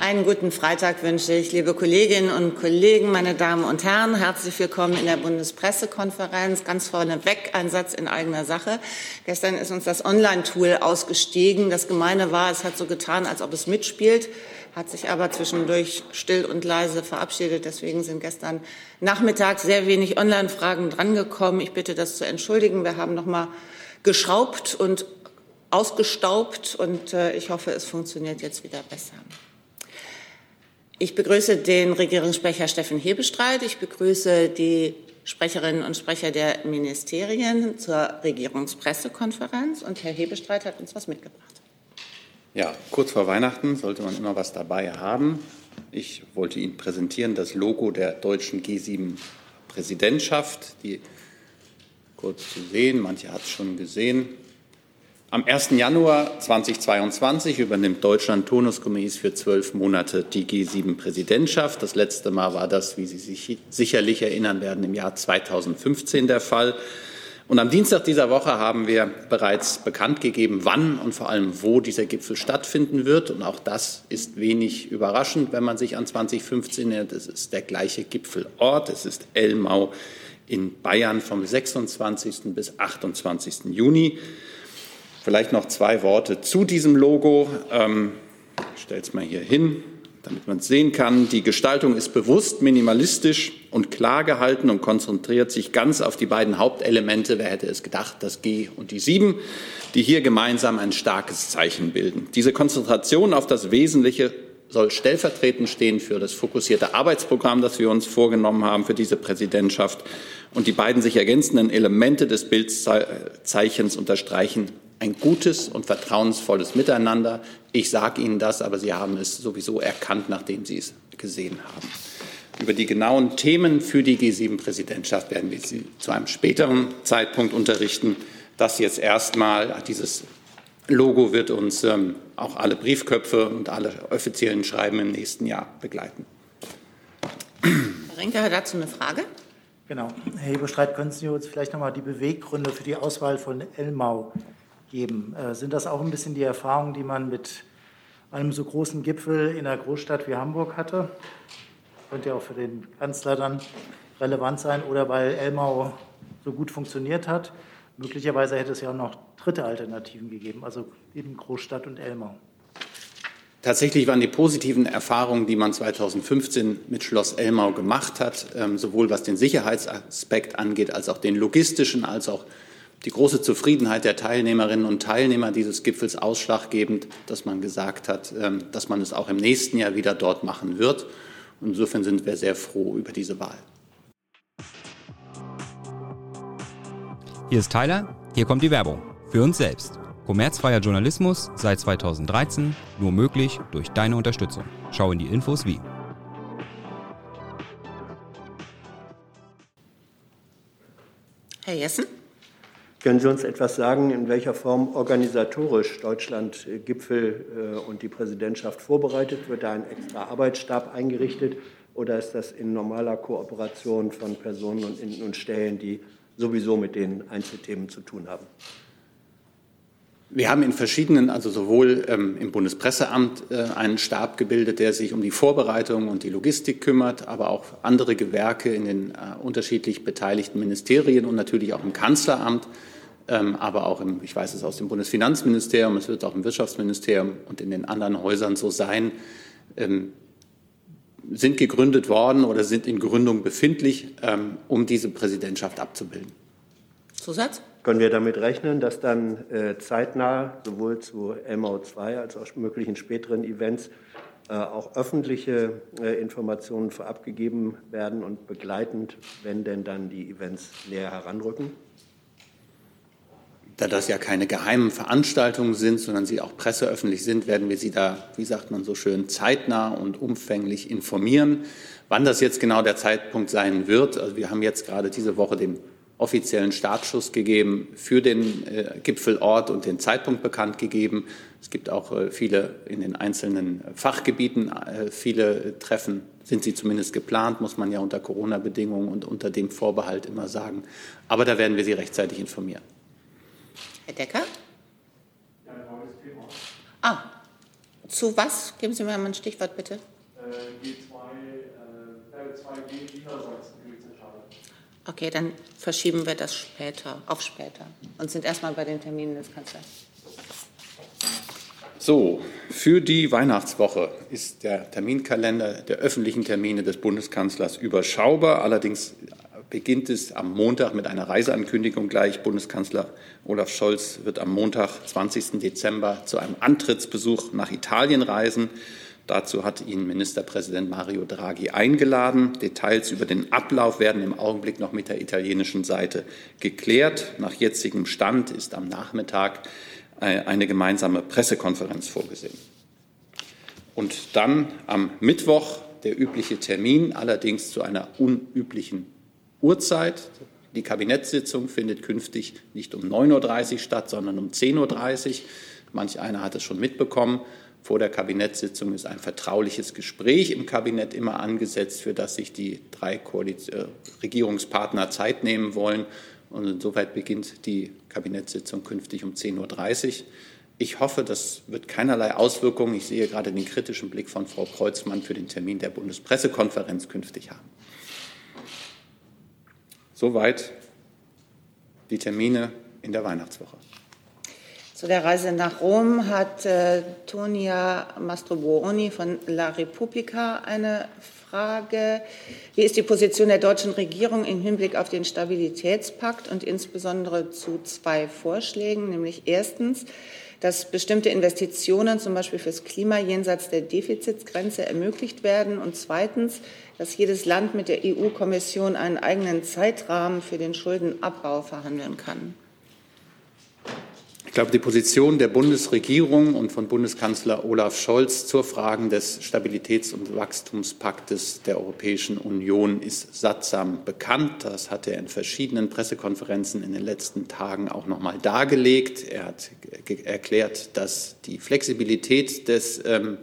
Einen guten Freitag wünsche ich, liebe Kolleginnen und Kollegen, meine Damen und Herren. Herzlich willkommen in der Bundespressekonferenz. Ganz vorneweg ein Satz in eigener Sache. Gestern ist uns das Online-Tool ausgestiegen. Das Gemeine war, es hat so getan, als ob es mitspielt, hat sich aber zwischendurch still und leise verabschiedet. Deswegen sind gestern Nachmittag sehr wenig Online-Fragen drangekommen. Ich bitte das zu entschuldigen. Wir haben noch mal geschraubt und ausgestaubt und äh, ich hoffe, es funktioniert jetzt wieder besser. Ich begrüße den Regierungssprecher Steffen Hebestreit. Ich begrüße die Sprecherinnen und Sprecher der Ministerien zur Regierungspressekonferenz. Und Herr Hebestreit hat uns was mitgebracht. Ja, kurz vor Weihnachten sollte man immer was dabei haben. Ich wollte Ihnen präsentieren das Logo der deutschen G7-Präsidentschaft, die kurz zu sehen, manche hat es schon gesehen, am 1. Januar 2022 übernimmt Deutschland turnusgemäß für zwölf Monate die G7-Präsidentschaft. Das letzte Mal war das, wie Sie sich sicherlich erinnern werden, im Jahr 2015 der Fall. Und am Dienstag dieser Woche haben wir bereits bekannt gegeben, wann und vor allem wo dieser Gipfel stattfinden wird. Und auch das ist wenig überraschend, wenn man sich an 2015 erinnert. Es ist der gleiche Gipfelort. Es ist Elmau in Bayern vom 26. bis 28. Juni. Vielleicht noch zwei Worte zu diesem Logo. Ähm, ich stelle es mal hier hin, damit man es sehen kann. Die Gestaltung ist bewusst minimalistisch und klar gehalten und konzentriert sich ganz auf die beiden Hauptelemente, wer hätte es gedacht, das G und die 7, die hier gemeinsam ein starkes Zeichen bilden. Diese Konzentration auf das Wesentliche soll stellvertretend stehen für das fokussierte Arbeitsprogramm, das wir uns vorgenommen haben für diese Präsidentschaft. Und die beiden sich ergänzenden Elemente des Bildzeichens unterstreichen ein gutes und vertrauensvolles Miteinander. Ich sage Ihnen das, aber Sie haben es sowieso erkannt, nachdem Sie es gesehen haben. Über die genauen Themen für die G7-Präsidentschaft werden wir Sie zu einem späteren Zeitpunkt unterrichten. Das jetzt erstmal, dieses Logo wird uns ähm, auch alle Briefköpfe und alle offiziellen Schreiben im nächsten Jahr begleiten. Herr Rinke hat dazu eine Frage. Genau. Herr Hebestreit, können Sie uns vielleicht noch mal die Beweggründe für die Auswahl von Elmau geben. Äh, sind das auch ein bisschen die Erfahrungen, die man mit einem so großen Gipfel in einer Großstadt wie Hamburg hatte? Könnte ja auch für den Kanzler dann relevant sein oder weil Elmau so gut funktioniert hat. Möglicherweise hätte es ja auch noch dritte Alternativen gegeben, also eben Großstadt und Elmau. Tatsächlich waren die positiven Erfahrungen, die man 2015 mit Schloss Elmau gemacht hat, ähm, sowohl was den Sicherheitsaspekt angeht, als auch den logistischen, als auch die große Zufriedenheit der Teilnehmerinnen und Teilnehmer dieses Gipfels ausschlaggebend, dass man gesagt hat, ähm, dass man es auch im nächsten Jahr wieder dort machen wird. Insofern sind wir sehr froh über diese Wahl. Hier ist Tyler, hier kommt die Werbung. Für uns selbst. Kommerzfreier Journalismus seit 2013, nur möglich durch deine Unterstützung. Schau in die Infos wie. Herr Jessen? Können Sie uns etwas sagen, in welcher Form organisatorisch Deutschland äh, Gipfel äh, und die Präsidentschaft vorbereitet? Wird da ein extra Arbeitsstab eingerichtet oder ist das in normaler Kooperation von Personen und, Stellen, die sowieso mit den Einzelthemen zu tun haben? Wir haben in verschiedenen, also sowohl ähm, im Bundespresseamt äh, einen Stab gebildet, der sich um die Vorbereitung und die Logistik kümmert, aber auch andere Gewerke in den äh, unterschiedlich beteiligten Ministerien und natürlich auch im Kanzleramt aber auch im, ich weiß es aus dem Bundesfinanzministerium, es wird auch im Wirtschaftsministerium und in den anderen Häusern so sein, ähm, sind gegründet worden oder sind in Gründung befindlich, ähm, um diese Präsidentschaft abzubilden. Zusatz? Können wir damit rechnen, dass dann äh, zeitnah sowohl zu MO2 als auch möglichen späteren Events äh, auch öffentliche äh, Informationen vorab gegeben werden und begleitend, wenn denn dann die Events näher heranrücken? Da das ja keine geheimen Veranstaltungen sind, sondern sie auch presseöffentlich sind, werden wir Sie da, wie sagt man so schön, zeitnah und umfänglich informieren. Wann das jetzt genau der Zeitpunkt sein wird, also wir haben jetzt gerade diese Woche den offiziellen Startschuss gegeben für den äh, Gipfelort und den Zeitpunkt bekannt gegeben. Es gibt auch äh, viele in den einzelnen Fachgebieten, äh, viele Treffen sind sie zumindest geplant, muss man ja unter Corona-Bedingungen und unter dem Vorbehalt immer sagen. Aber da werden wir Sie rechtzeitig informieren. Herr Decker? Ah, Zu was? Geben Sie mir mal ein Stichwort, bitte. G2, äh, 2G China-Sachsen. Okay, dann verschieben wir das später, auf später und sind erstmal bei den Terminen des Kanzlers. So, für die Weihnachtswoche ist der Terminkalender der öffentlichen Termine des Bundeskanzlers überschaubar. Allerdings beginnt es am Montag mit einer Reiseankündigung gleich. Bundeskanzler Olaf Scholz wird am Montag, 20. Dezember, zu einem Antrittsbesuch nach Italien reisen. Dazu hat ihn Ministerpräsident Mario Draghi eingeladen. Details über den Ablauf werden im Augenblick noch mit der italienischen Seite geklärt. Nach jetzigem Stand ist am Nachmittag äh, eine gemeinsame Pressekonferenz vorgesehen. Und dann am Mittwoch der übliche Termin, allerdings zu einer unüblichen Uhrzeit. Die Kabinettssitzung findet künftig nicht um 9.30 Uhr statt, sondern um 10.30 Uhr. Manch einer hat es schon mitbekommen. Vor der Kabinettssitzung ist ein vertrauliches Gespräch im Kabinett immer angesetzt, für das sich die drei Koalition, äh, Regierungspartner Zeit nehmen wollen. Und insoweit beginnt die Kabinettssitzung künftig um 10.30 Uhr. Ich hoffe, das wird keinerlei Auswirkungen, ich sehe gerade den kritischen Blick von Frau Kreuzmann, für den Termin der Bundespressekonferenz künftig haben. Soweit die Termine in der Weihnachtswoche. Zu der Reise nach Rom hat äh, Tonia Mastrobuoni von La Repubblica eine Frage. Wie ist die Position der deutschen Regierung im Hinblick auf den Stabilitätspakt und insbesondere zu zwei Vorschlägen, nämlich erstens, dass bestimmte Investitionen, zum Beispiel fürs Klima, jenseits der Defizitsgrenze ermöglicht werden und zweitens, dass jedes Land mit der EU-Kommission einen eigenen Zeitrahmen für den Schuldenabbau verhandeln kann. Ich glaube, die Position der Bundesregierung und von Bundeskanzler Olaf Scholz zur Frage des Stabilitäts- und Wachstumspaktes der Europäischen Union ist sattsam bekannt. Das hat er in verschiedenen Pressekonferenzen in den letzten Tagen auch noch mal dargelegt. Er hat erklärt, dass die Flexibilität des ähm,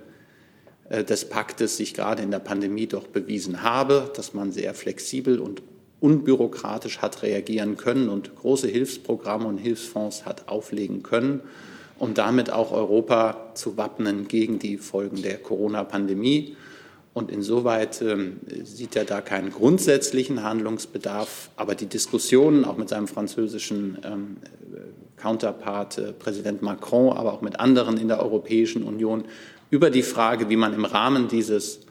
äh, des Paktes sich gerade in der Pandemie doch bewiesen habe, dass man sehr flexibel und unbürokratisch hat reagieren können und große Hilfsprogramme und Hilfsfonds hat auflegen können, um damit auch Europa zu wappnen gegen die Folgen der Corona-Pandemie. Und insoweit ähm, sieht er da keinen grundsätzlichen Handlungsbedarf. Aber die Diskussionen auch mit seinem französischen ähm, Counterpart, äh, Präsident Macron, aber auch mit anderen in der Europäischen Union über die Frage, wie man im Rahmen dieses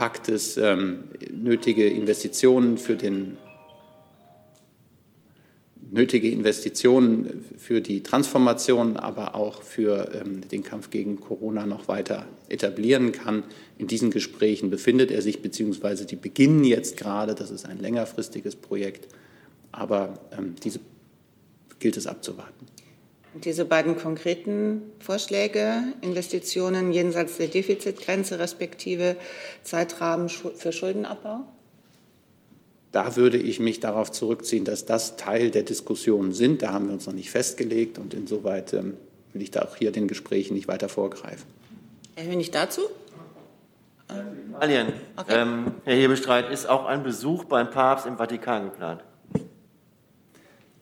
Paktes ähm, nötige Investitionen für den nötige Investitionen für die Transformation, aber auch für ähm, den Kampf gegen Corona noch weiter etablieren kann. In diesen Gesprächen befindet er sich, beziehungsweise die beginnen jetzt gerade. Das ist ein längerfristiges Projekt, aber ähm, diese gilt es abzuwarten. Diese beiden konkreten Vorschläge, Investitionen jenseits der Defizitgrenze respektive Zeitrahmen für Schuldenabbau? Da würde ich mich darauf zurückziehen, dass das Teil der Diskussion sind. Da haben wir uns noch nicht festgelegt und insoweit ähm, will ich da auch hier den Gesprächen nicht weiter vorgreifen. Herr Hönig dazu? Italien. Okay. Ähm, Herr Hebestreit, ist auch ein Besuch beim Papst im Vatikan geplant?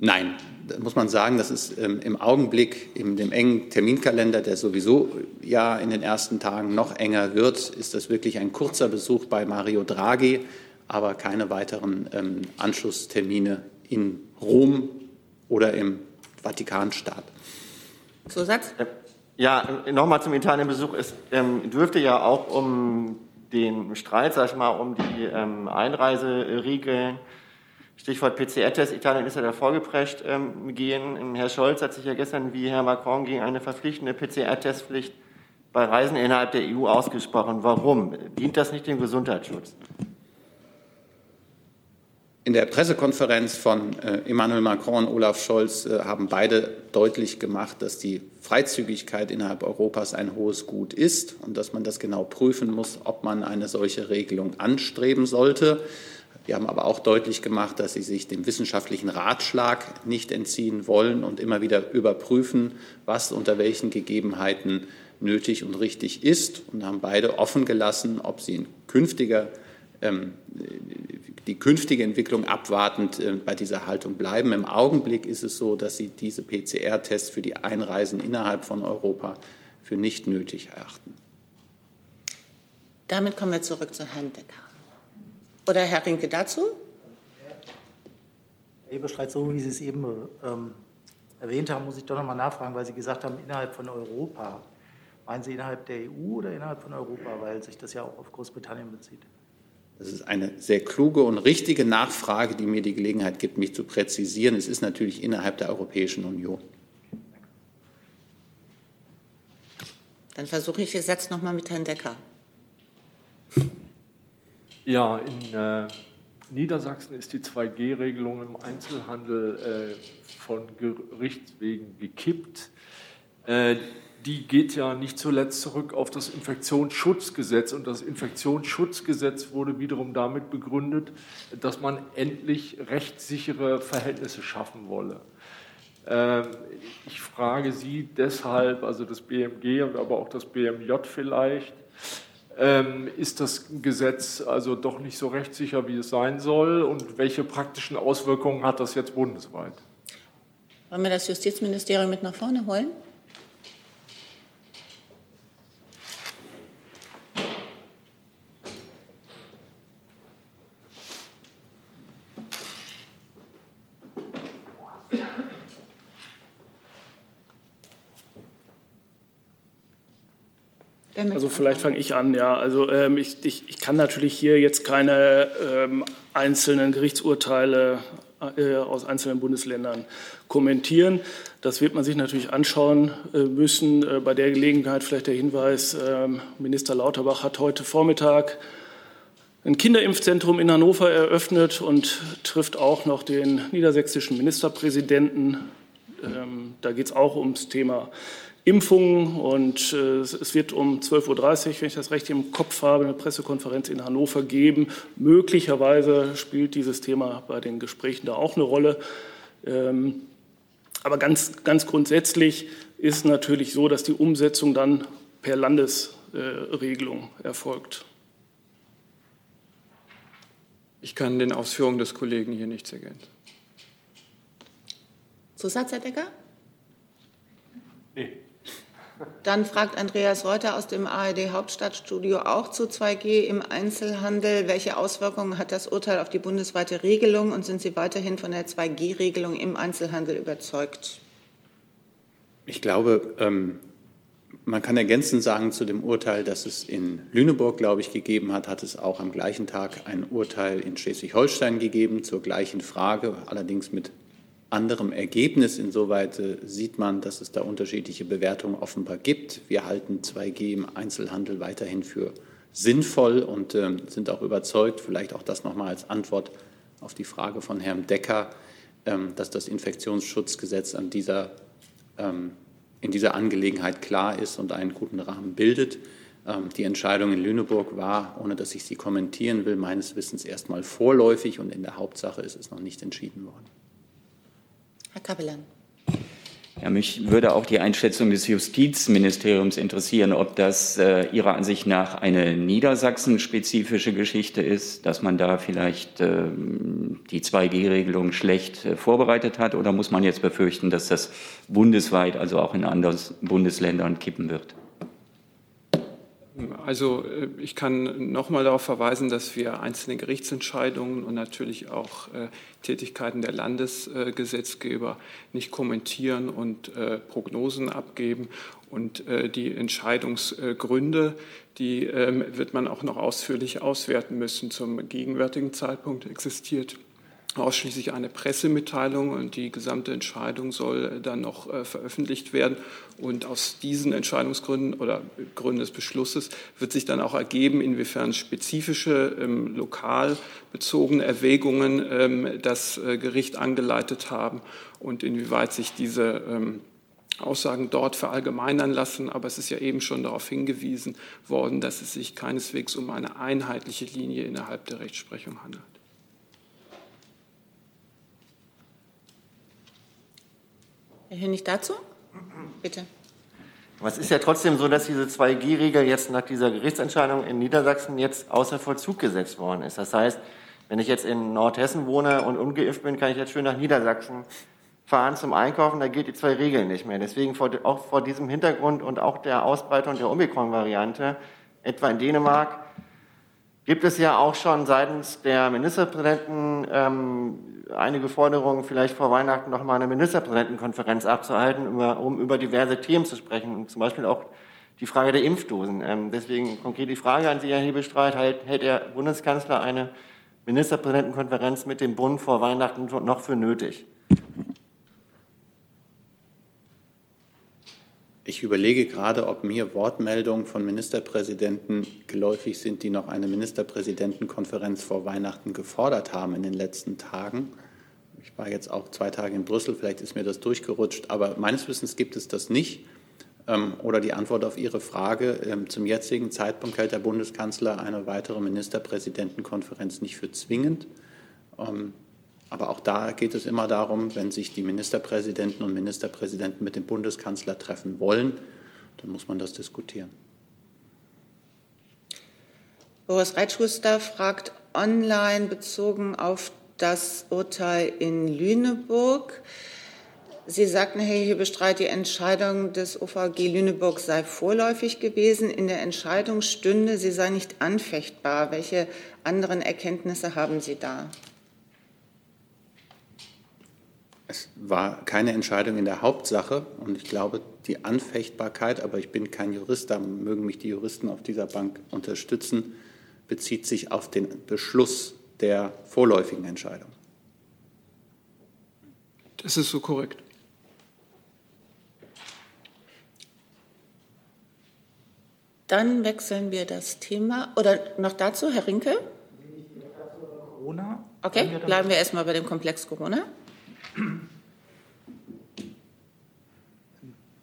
Nein, da muss man sagen, das ist ähm, im Augenblick in dem engen Terminkalender, der sowieso ja in den ersten Tagen noch enger wird, ist das wirklich ein kurzer Besuch bei Mario Draghi, aber keine weiteren ähm, Anschlusstermine in Rom oder im Vatikanstaat. Zusatz? Ja, nochmal zum Italien-Besuch. Es ähm, dürfte ja auch um den Streit, sag ich mal, um die ähm, Einreiseregeln Stichwort PCR-Test, Italien ist ja da vorgeprescht ähm, gehen. Herr Scholz hat sich ja gestern wie Herr Macron gegen eine verpflichtende PCR-Testpflicht bei Reisen innerhalb der EU ausgesprochen. Warum? Dient das nicht dem Gesundheitsschutz? In der Pressekonferenz von äh, Emmanuel Macron und Olaf Scholz äh, haben beide deutlich gemacht, dass die Freizügigkeit innerhalb Europas ein hohes Gut ist und dass man das genau prüfen muss, ob man eine solche Regelung anstreben sollte. Wir haben aber auch deutlich gemacht, dass sie sich dem wissenschaftlichen Ratschlag nicht entziehen wollen und immer wieder überprüfen, was unter welchen Gegebenheiten nötig und richtig ist und haben beide offen gelassen, ob sie in künftiger ähm, die künftige Entwicklung abwartend äh, bei dieser Haltung bleiben. Im Augenblick ist es so, dass sie diese PCR-Tests für die Einreisen innerhalb von Europa für nicht nötig erachten. Damit kommen wir zurück zu Herrn Decker. Oder Herr Rinke dazu? Herr Eberstreit, so wie Sie es eben ähm, erwähnt haben, muss ich doch noch mal nachfragen, weil Sie gesagt haben, innerhalb von Europa. Meinen Sie innerhalb der EU oder innerhalb von Europa, weil sich das ja auch auf Großbritannien bezieht? Das ist eine sehr kluge und richtige Nachfrage, die mir die Gelegenheit gibt, mich zu präzisieren. Es ist natürlich innerhalb der Europäischen Union. Dann versuche ich es jetzt noch mal mit Herrn Decker. Ja, in äh, Niedersachsen ist die 2G-Regelung im Einzelhandel äh, von Gerichtswegen gekippt. Äh, die geht ja nicht zuletzt zurück auf das Infektionsschutzgesetz. Und das Infektionsschutzgesetz wurde wiederum damit begründet, dass man endlich rechtssichere Verhältnisse schaffen wolle. Ähm, ich frage Sie deshalb, also das BMG und aber auch das BMJ vielleicht, ist das Gesetz also doch nicht so rechtssicher, wie es sein soll? Und welche praktischen Auswirkungen hat das jetzt bundesweit? Wollen wir das Justizministerium mit nach vorne holen? Also vielleicht fange ich an, ja. Also ähm, ich, ich, ich, kann natürlich hier jetzt keine ähm, einzelnen Gerichtsurteile äh, aus einzelnen Bundesländern kommentieren. Das wird man sich natürlich anschauen äh, müssen. Äh, bei der Gelegenheit vielleicht der Hinweis, ähm, Minister Lauterbach hat heute Vormittag ein Kinderimpfzentrum in Hannover eröffnet und trifft auch noch den niedersächsischen Ministerpräsidenten. Ähm, da geht es auch ums Thema Impfungen. Und äh, es wird um 12.30 Uhr, wenn ich das recht im Kopf habe, eine Pressekonferenz in Hannover geben. Möglicherweise spielt dieses Thema bei den Gesprächen da auch eine Rolle. Ähm, aber ganz, ganz grundsätzlich ist natürlich so, dass die Umsetzung dann per Landesregelung erfolgt. Ich kann den Ausführungen des Kollegen hier nichts ergänzen. Zusatz, Herr Decker? Dann fragt Andreas Reuter aus dem ARD Hauptstadtstudio auch zu 2G im Einzelhandel. Welche Auswirkungen hat das Urteil auf die bundesweite Regelung und sind Sie weiterhin von der 2G-Regelung im Einzelhandel überzeugt? Ich glaube, ähm, man kann ergänzend sagen zu dem Urteil, das es in Lüneburg, glaube ich, gegeben hat, hat es auch am gleichen Tag ein Urteil in Schleswig-Holstein gegeben zur gleichen Frage, allerdings mit anderem Ergebnis. Insoweit äh, sieht man, dass es da unterschiedliche Bewertungen offenbar gibt. Wir halten 2G im Einzelhandel weiterhin für sinnvoll und äh, sind auch überzeugt, vielleicht auch das nochmal als Antwort auf die Frage von Herrn Decker, ähm, dass das Infektionsschutzgesetz an dieser, ähm, in dieser Angelegenheit klar ist und einen guten Rahmen bildet. Ähm, die Entscheidung in Lüneburg war, ohne dass ich sie kommentieren will, meines Wissens erstmal vorläufig und in der Hauptsache ist es noch nicht entschieden worden. Herr Kapellan. Ja, mich würde auch die Einschätzung des Justizministeriums interessieren, ob das äh, Ihrer Ansicht nach eine niedersachsenspezifische Geschichte ist, dass man da vielleicht äh, die 2G-Regelung schlecht äh, vorbereitet hat, oder muss man jetzt befürchten, dass das bundesweit, also auch in anderen Bundesländern kippen wird? Also äh, ich kann noch mal darauf verweisen, dass wir einzelne Gerichtsentscheidungen und natürlich auch äh, Tätigkeiten der Landesgesetzgeber nicht kommentieren und äh, Prognosen abgeben. Und die Entscheidungsgründe, die ähm, wird man auch noch ausführlich auswerten müssen. Zum gegenwärtigen Zeitpunkt existiert ausschließlich eine Pressemitteilung und die gesamte Entscheidung soll dann noch veröffentlicht werden. Und aus diesen Entscheidungsgründen oder Gründen des Beschlusses wird sich dann auch ergeben, inwiefern spezifische ähm, lokal bezogene Erwägungen ähm, das äh, Gericht angeleitet haben und inwieweit sich diese ähm, Aussagen dort verallgemeinern lassen, aber es ist ja eben schon darauf hingewiesen worden, dass es sich keineswegs um eine einheitliche Linie innerhalb der Rechtsprechung handelt. Herr Hönig dazu? Bitte. Es ist ja trotzdem so, dass diese 2G-Regel jetzt nach dieser Gerichtsentscheidung in Niedersachsen jetzt außer Vollzug gesetzt worden ist. Das heißt, wenn ich jetzt in Nordhessen wohne und ungeimpft bin, kann ich jetzt schön nach Niedersachsen fahren zum Einkaufen, da gilt die zwei Regeln nicht mehr. Deswegen vor, auch vor diesem Hintergrund und auch der Ausbreitung der Omikron-Variante, etwa in Dänemark, gibt es ja auch schon seitens der Ministerpräsidenten ähm, einige Forderungen, vielleicht vor Weihnachten noch mal eine Ministerpräsidentenkonferenz abzuhalten, um über diverse Themen zu sprechen, zum Beispiel auch die Frage der Impfdosen. Ähm, deswegen konkret die Frage an Sie, Herr Hebestreit, hält, hält der Bundeskanzler eine Ministerpräsidentenkonferenz mit dem Bund vor Weihnachten noch für nötig? Ich überlege gerade, ob mir Wortmeldungen von Ministerpräsidenten geläufig sind, die noch eine Ministerpräsidentenkonferenz vor Weihnachten gefordert haben in den letzten Tagen. Ich war jetzt auch zwei Tage in Brüssel, vielleicht ist mir das durchgerutscht, aber meines Wissens gibt es das nicht. Ähm, oder die Antwort auf Ihre Frage. Ähm, zum jetzigen Zeitpunkt hält der Bundeskanzler eine weitere Ministerpräsidentenkonferenz nicht für zwingend. Aber auch da geht es immer darum, wenn sich die Ministerpräsidenten und Ministerpräsidenten mit dem Bundeskanzler treffen wollen, dann muss man das diskutieren. Boris Reitschuster fragt online bezogen auf das Urteil in Lüneburg. Sie sagten, Herr Hebestreit, die Entscheidung des OVG Lüneburg sei vorläufig gewesen. In der Entscheidung stünde, sie sei nicht anfechtbar. Welche anderen Erkenntnisse haben Sie da? Es war keine Entscheidung in der Hauptsache und ich glaube, die Anfechtbarkeit, aber ich bin kein Jurist, da mögen mich die Juristen auf dieser Bank unterstützen, bezieht sich auf den Beschluss der vorläufigen Entscheidung. Das ist so korrekt. Dann wechseln wir das Thema. Oder noch dazu, Herr Rinke? Corona. Okay, bleiben wir erstmal bei dem Komplex Corona.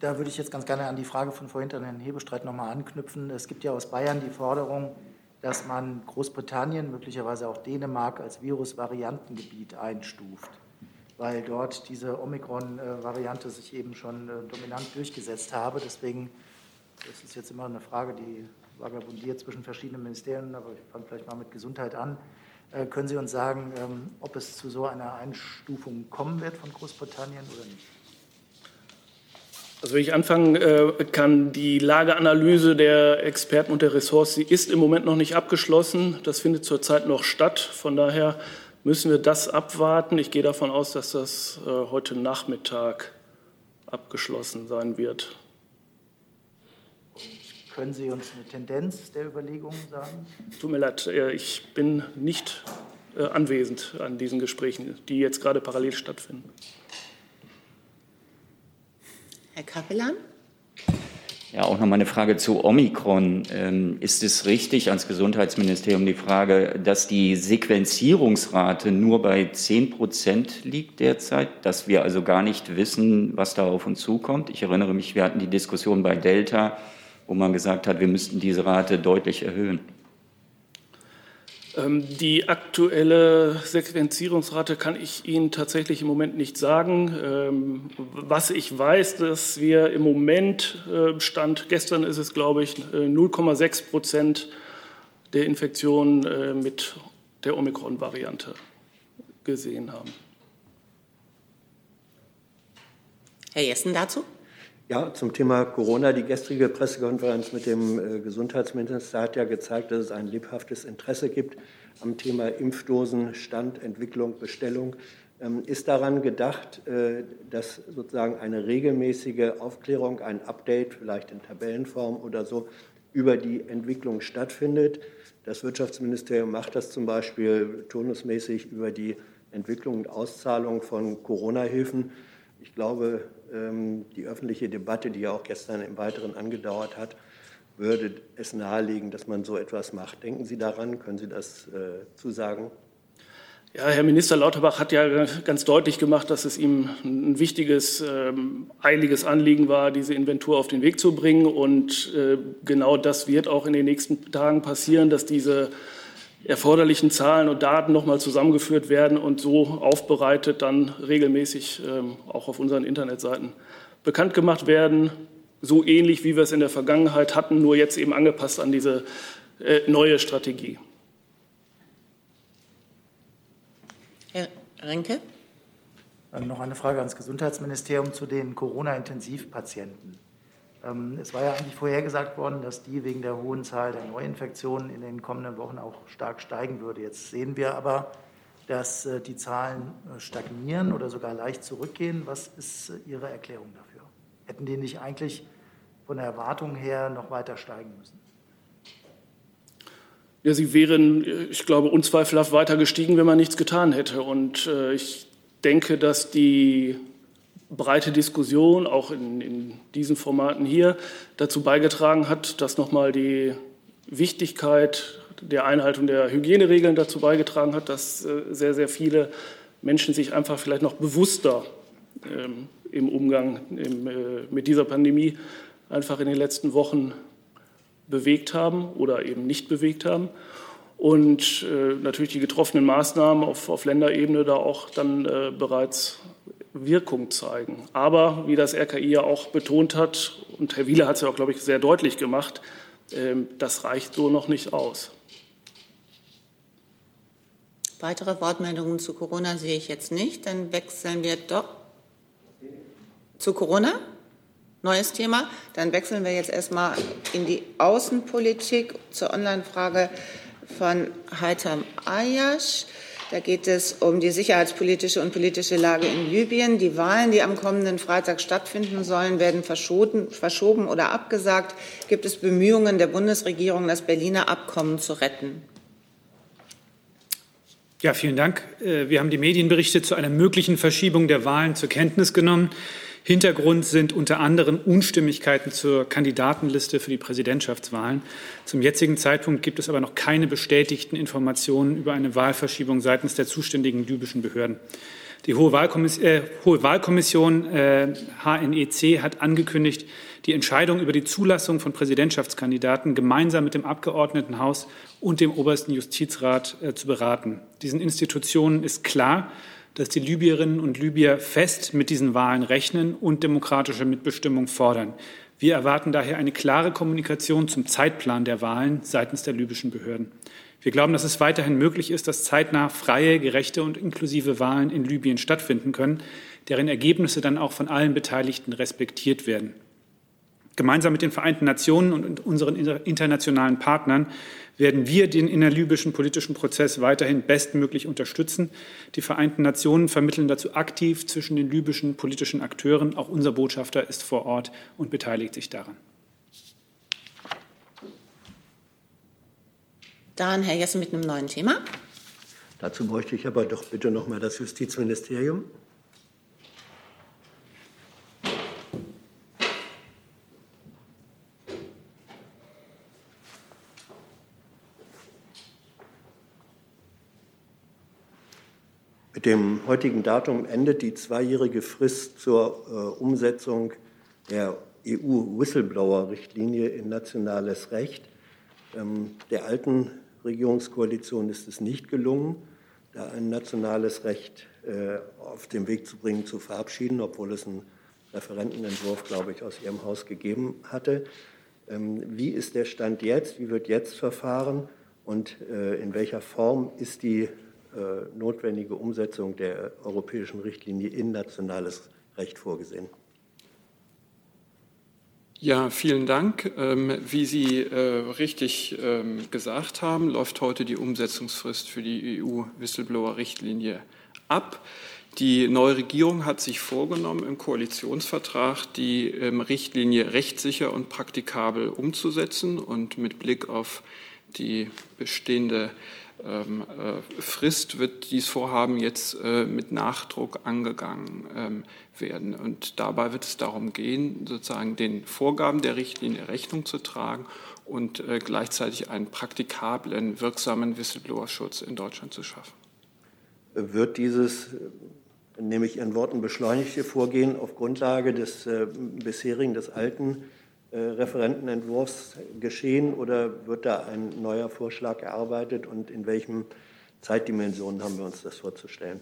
Da würde ich jetzt ganz gerne an die Frage von vorhin an Herrn Hebestreit nochmal anknüpfen. Es gibt ja aus Bayern die Forderung, dass man Großbritannien, möglicherweise auch Dänemark als Virusvariantengebiet einstuft, weil dort diese Omikron-Variante sich eben schon äh, dominant durchgesetzt habe. Deswegen das ist jetzt immer eine Frage, die vagabundiert zwischen verschiedenen Ministerien, aber ich fange vielleicht mal mit Gesundheit an. Äh, können Sie uns sagen, ähm, ob es zu so einer Einstufung kommen wird von Großbritannien oder nicht? Also wenn ich anfangen äh, kann, die Lageanalyse der Experten und der Ressorts, sie ist im Moment noch nicht abgeschlossen. Das findet zurzeit noch statt. Von daher müssen wir das abwarten. Ich gehe davon aus, dass das äh, heute Nachmittag abgeschlossen sein wird. Können Sie uns eine Tendenz der Überlegungen sagen? Tut mir leid, äh, ich bin nicht anwesend an diesen Gesprächen, die jetzt gerade parallel stattfinden. Herr Kapellan? Ja, auch noch mal eine Frage zu Omikron. Ähm, ist es richtig ans Gesundheitsministerium die Frage, dass die Sequenzierungsrate nur bei 10 Prozent liegt derzeit, dass wir also gar nicht wissen, was da auf uns zukommt? Ich erinnere mich, wir hatten die Diskussion bei Delta wo man gesagt hat, wir müssten diese Rate deutlich erhöhen? Ähm, die aktuelle Sequenzierungsrate kann ich Ihnen tatsächlich im Moment nicht sagen. Ähm, was ich weiß, dass wir im Moment, äh, Stand gestern ist es, glaube ich, 0,6 äh, Prozent der Infektionen äh, mit der Omikron-Variante gesehen haben. Herr Jessen dazu? Ja, zum Thema Corona. Die gestrige Pressekonferenz mit dem äh, Gesundheitsminister hat ja gezeigt, dass es ein lebhaftes Interesse gibt am Thema Impfdosen, Stand, Entwicklung, Bestellung. Ähm, ist daran gedacht, äh, dass sozusagen eine regelmäßige Aufklärung, ein Update, vielleicht in Tabellenform oder so, über die Entwicklung stattfindet? Das Wirtschaftsministerium macht das zum Beispiel turnusmäßig über die Entwicklung und Auszahlung von Corona-Hilfen. Ich glaube, die öffentliche Debatte, die ja auch gestern im Weiteren angedauert hat, würde es nahelegen, dass man so etwas macht. Denken Sie daran? Können Sie das äh, zusagen? Ja, Herr Minister Lauterbach hat ja ganz deutlich gemacht, dass es ihm ein wichtiges, ähm, eiliges Anliegen war, diese Inventur auf den Weg zu bringen. Und äh, genau das wird auch in den nächsten Tagen passieren, dass diese erforderlichen Zahlen und Daten nochmal zusammengeführt werden und so aufbereitet dann regelmäßig ähm, auch auf unseren Internetseiten bekannt gemacht werden. So ähnlich wie wir es in der Vergangenheit hatten, nur jetzt eben angepasst an diese äh, neue Strategie. Herr Renke? Dann noch eine Frage ans Gesundheitsministerium zu den Corona-Intensivpatienten. Ähm, es war ja eigentlich vorhergesagt worden, dass die wegen der hohen Zahl der Neuinfektionen in den kommenden Wochen auch stark steigen würde. Jetzt sehen wir aber, dass äh, die Zahlen äh, stagnieren oder sogar leicht zurückgehen. Was ist äh, Ihre Erklärung dafür? Hätten die nicht eigentlich von der Erwartung her noch weiter steigen müssen? Ja, sie wären, ich glaube, unzweifelhaft weiter gestiegen, wenn man nichts getan hätte. Und ich denke, dass die breite Diskussion, auch in, in diesen Formaten hier, dazu beigetragen hat, dass nochmal die Wichtigkeit der Einhaltung der Hygieneregeln dazu beigetragen hat, dass äh, sehr, sehr viele Menschen sich einfach vielleicht noch bewusster ähm, im Umgang im, äh, mit dieser Pandemie einfach in den letzten Wochen bewegt haben oder eben nicht bewegt haben. Und äh, natürlich die getroffenen Maßnahmen auf, auf Länderebene da auch dann äh, bereits Wirkung zeigen. Aber wie das RKI ja auch betont hat, und Herr Wieler hat es ja auch, glaube ich, sehr deutlich gemacht, ähm, das reicht so noch nicht aus. Weitere Wortmeldungen zu Corona sehe ich jetzt nicht. Dann wechseln wir doch zu Corona. Neues Thema. Dann wechseln wir jetzt erstmal in die Außenpolitik zur Online-Frage von Heitam Ayash. Da geht es um die sicherheitspolitische und politische Lage in Libyen. Die Wahlen, die am kommenden Freitag stattfinden sollen, werden verschoben, oder abgesagt. Gibt es Bemühungen der Bundesregierung, das Berliner Abkommen zu retten? Ja, vielen Dank. Äh, wir haben die Medienberichte zu einer möglichen Verschiebung der Wahlen zur Kenntnis genommen. Hintergrund sind unter anderem Unstimmigkeiten zur Kandidatenliste für die Präsidentschaftswahlen. Zum jetzigen Zeitpunkt gibt es aber noch keine bestätigten Informationen über eine Wahlverschiebung seitens der zuständigen libyschen Behörden. Die Hohe Wahlkommission, äh, Hohe Wahlkommission äh, HNEC hat angekündigt, die Entscheidung über die Zulassung von Präsidentschaftskandidaten gemeinsam mit dem Abgeordnetenhaus und dem obersten Justizrat äh, zu beraten. Diesen Institutionen ist klar, dass die Libyerinnen und Libyer fest mit diesen Wahlen rechnen und demokratische Mitbestimmung fordern. Wir erwarten daher eine klare Kommunikation zum Zeitplan der Wahlen seitens der libyschen Behörden. Wir glauben, dass es weiterhin möglich ist, dass zeitnah freie, gerechte und inklusive Wahlen in Libyen stattfinden können, deren Ergebnisse dann auch von allen Beteiligten respektiert werden. Gemeinsam mit den Vereinten Nationen und unseren internationalen Partnern werden wir den innerlibyschen politischen Prozess weiterhin bestmöglich unterstützen. Die Vereinten Nationen vermitteln dazu aktiv zwischen den libyschen politischen Akteuren. Auch unser Botschafter ist vor Ort und beteiligt sich daran. Dann Herr Jessen mit einem neuen Thema. Dazu bräuchte ich aber doch bitte noch mal das Justizministerium. Dem heutigen Datum endet die zweijährige Frist zur äh, Umsetzung der EU-Whistleblower-Richtlinie in nationales Recht. Ähm, der alten Regierungskoalition ist es nicht gelungen, da ein nationales Recht äh, auf den Weg zu bringen, zu verabschieden, obwohl es einen Referentenentwurf, glaube ich, aus Ihrem Haus gegeben hatte. Ähm, wie ist der Stand jetzt? Wie wird jetzt verfahren? Und äh, in welcher Form ist die notwendige Umsetzung der europäischen Richtlinie in nationales Recht vorgesehen. Ja, vielen Dank. Ähm, wie Sie äh, richtig ähm, gesagt haben, läuft heute die Umsetzungsfrist für die EU-Whistleblower-Richtlinie ab. Die neue Regierung hat sich vorgenommen, im Koalitionsvertrag die ähm, Richtlinie rechtssicher und praktikabel umzusetzen und mit Blick auf die bestehende äh, Frist wird dieses Vorhaben jetzt äh, mit Nachdruck angegangen ähm, werden. Und dabei wird es darum gehen, sozusagen den Vorgaben der Richtlinie Rechnung zu tragen und äh, gleichzeitig einen praktikablen, wirksamen Whistleblower-Schutz in Deutschland zu schaffen. Wird dieses, nehme ich Ihren Worten, beschleunigte Vorgehen auf Grundlage des bisherigen, des alten äh, Referentenentwurfs geschehen oder wird da ein neuer Vorschlag erarbeitet und in welchen Zeitdimensionen haben wir uns das vorzustellen?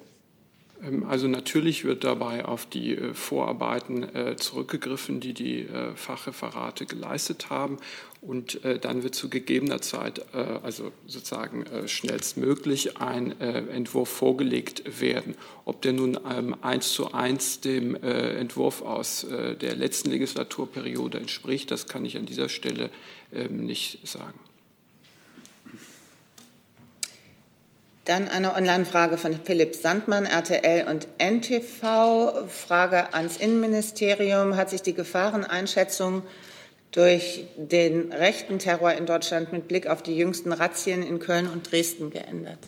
Ähm, also natürlich wird dabei auf die äh, Vorarbeiten äh, zurückgegriffen, die die äh, Fachreferate geleistet haben. Und dann wird zu gegebener Zeit, also sozusagen schnellstmöglich, ein Entwurf vorgelegt werden. Ob der nun ähm, eins zu eins dem Entwurf aus der letzten Legislaturperiode entspricht, das kann ich an dieser Stelle ähm, nicht sagen. Dann eine Online-Frage von Philipp Sandmann, RTL und NTV. Frage ans Innenministerium. Hat sich die Gefahreneinschätzung durch den rechten Terror in Deutschland mit Blick auf die jüngsten Razzien in Köln und Dresden geändert?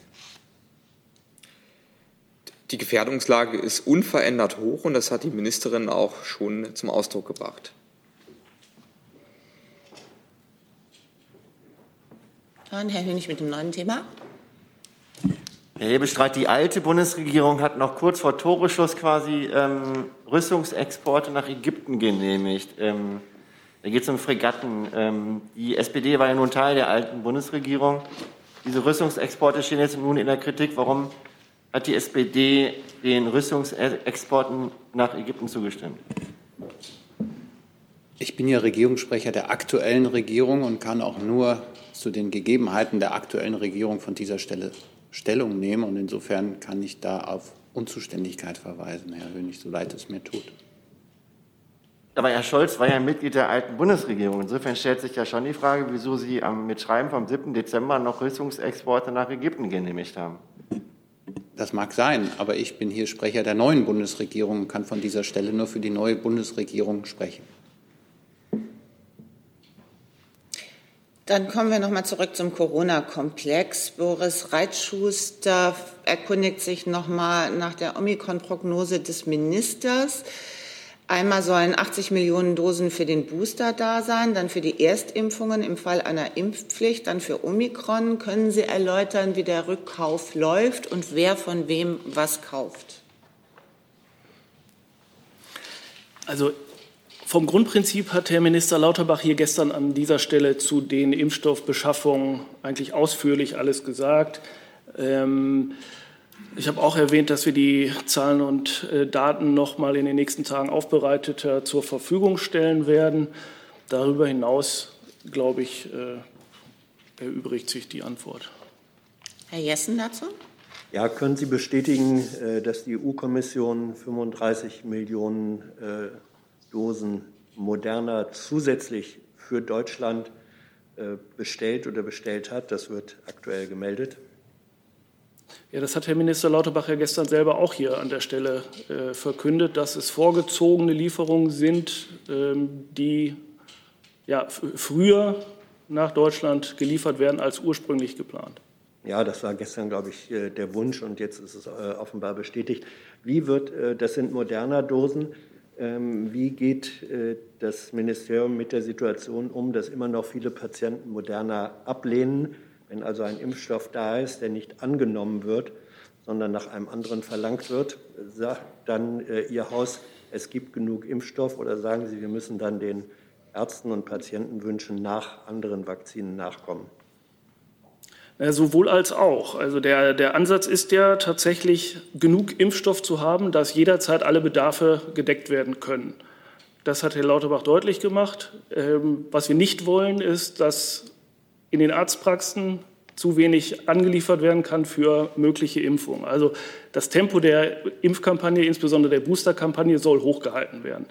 Die Gefährdungslage ist unverändert hoch und das hat die Ministerin auch schon zum Ausdruck gebracht. Dann Herr Hönig mit dem neuen Thema. Herr Hebestreit, die alte Bundesregierung hat noch kurz vor Toreschluss quasi ähm, Rüstungsexporte nach Ägypten genehmigt. Ähm, da geht es um Fregatten. Ähm, die SPD war ja nun Teil der alten Bundesregierung. Diese Rüstungsexporte stehen jetzt nun in der Kritik. Warum hat die SPD den Rüstungsexporten nach Ägypten zugestimmt? Ich bin ja Regierungssprecher der aktuellen Regierung und kann auch nur zu den Gegebenheiten der aktuellen Regierung von dieser Stelle Stellung nehmen. Und insofern kann ich da auf Unzuständigkeit verweisen, Herr Hönig, so leid es mir tut. Aber Herr Scholz war ja Mitglied der alten Bundesregierung. Insofern stellt sich ja schon die Frage, wieso Sie am Mitschreiben vom 7. Dezember noch Rüstungsexporte nach Ägypten genehmigt haben. Das mag sein, aber ich bin hier Sprecher der neuen Bundesregierung und kann von dieser Stelle nur für die neue Bundesregierung sprechen. Dann kommen wir noch mal zurück zum Corona-Komplex. Boris Reitschuster erkundigt sich noch mal nach der Omikron-Prognose des Ministers. Einmal sollen 80 Millionen Dosen für den Booster da sein, dann für die Erstimpfungen im Fall einer Impfpflicht, dann für Omikron. Können Sie erläutern, wie der Rückkauf läuft und wer von wem was kauft? Also vom Grundprinzip hat Herr Minister Lauterbach hier gestern an dieser Stelle zu den Impfstoffbeschaffungen eigentlich ausführlich alles gesagt. Ähm, ich habe auch erwähnt, dass wir die Zahlen und äh, Daten noch mal in den nächsten Tagen aufbereiteter zur Verfügung stellen werden. Darüber hinaus, glaube ich, äh, erübrigt sich die Antwort. Herr Jessen dazu? Ja, können Sie bestätigen, äh, dass die EU-Kommission 35 Millionen Dosen Moderna zusätzlich für Deutschland äh, bestellt oder bestellt hat. Das wird aktuell gemeldet. Ja, das hat Herr Minister Lauterbach ja gestern selber auch hier an der Stelle äh, verkündet, dass es vorgezogene Lieferungen sind, ähm, die ja, früher nach Deutschland geliefert werden als ursprünglich geplant. Ja, das war gestern, glaube ich, äh, der Wunsch und jetzt ist es äh, offenbar bestätigt. Wie wird, äh, das sind moderner Dosen, wie geht äh, das Ministerium mit der Situation um, dass immer noch viele Patienten Moderna ablehnen? Wenn also ein Impfstoff da ist, der nicht angenommen wird, sondern nach einem anderen verlangt wird, sagt dann äh, Ihr Haus, es gibt genug Impfstoff oder sagen Sie, wir müssen dann den Ärzten und Patientenwünschen nach anderen Vakzinen nachkommen? Sowohl als auch. Also der, der Ansatz ist ja tatsächlich, genug Impfstoff zu haben, dass jederzeit alle Bedarfe gedeckt werden können. Das hat Herr Lauterbach deutlich gemacht. Ähm, was wir nicht wollen, ist, dass in den Arztpraxen zu wenig angeliefert werden kann für mögliche Impfungen. Also das Tempo der Impfkampagne, insbesondere der Boosterkampagne, soll hochgehalten werden.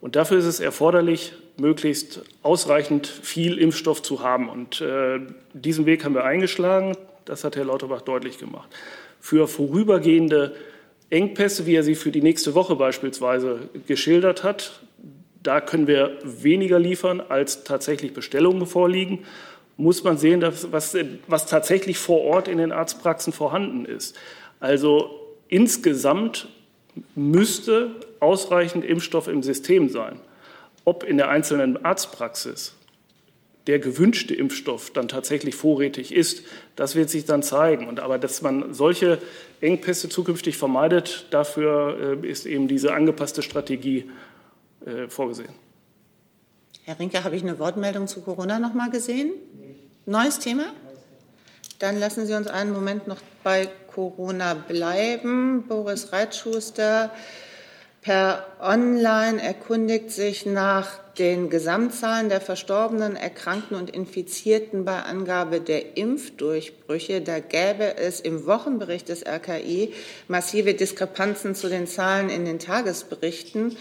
Und dafür ist es erforderlich, möglichst ausreichend viel Impfstoff zu haben. Und äh, diesen Weg haben wir eingeschlagen. Das hat Herr Lauterbach deutlich gemacht. Für vorübergehende Engpässe, wie er sie für die nächste Woche beispielsweise geschildert hat, da können wir weniger liefern, als tatsächlich Bestellungen vorliegen. Muss man sehen, dass, was, was tatsächlich vor Ort in den Arztpraxen vorhanden ist. Also insgesamt müsste ausreichend Impfstoff im System sein. Ob in der einzelnen Arztpraxis der gewünschte Impfstoff dann tatsächlich vorrätig ist, das wird sich dann zeigen. Und aber dass man solche Engpässe zukünftig vermeidet, dafür äh, ist eben diese angepasste Strategie äh, vorgesehen. Herr Rinke, habe ich eine Wortmeldung zu Corona noch mal gesehen? Neues Thema? Dann lassen Sie uns einen Moment noch bei Corona bleiben. Boris Reitschuster per Online erkundigt sich nach den Gesamtzahlen der Verstorbenen, Erkrankten und Infizierten bei Angabe der Impfdurchbrüche. Da gäbe es im Wochenbericht des RKI massive Diskrepanzen zu den Zahlen in den Tagesberichten.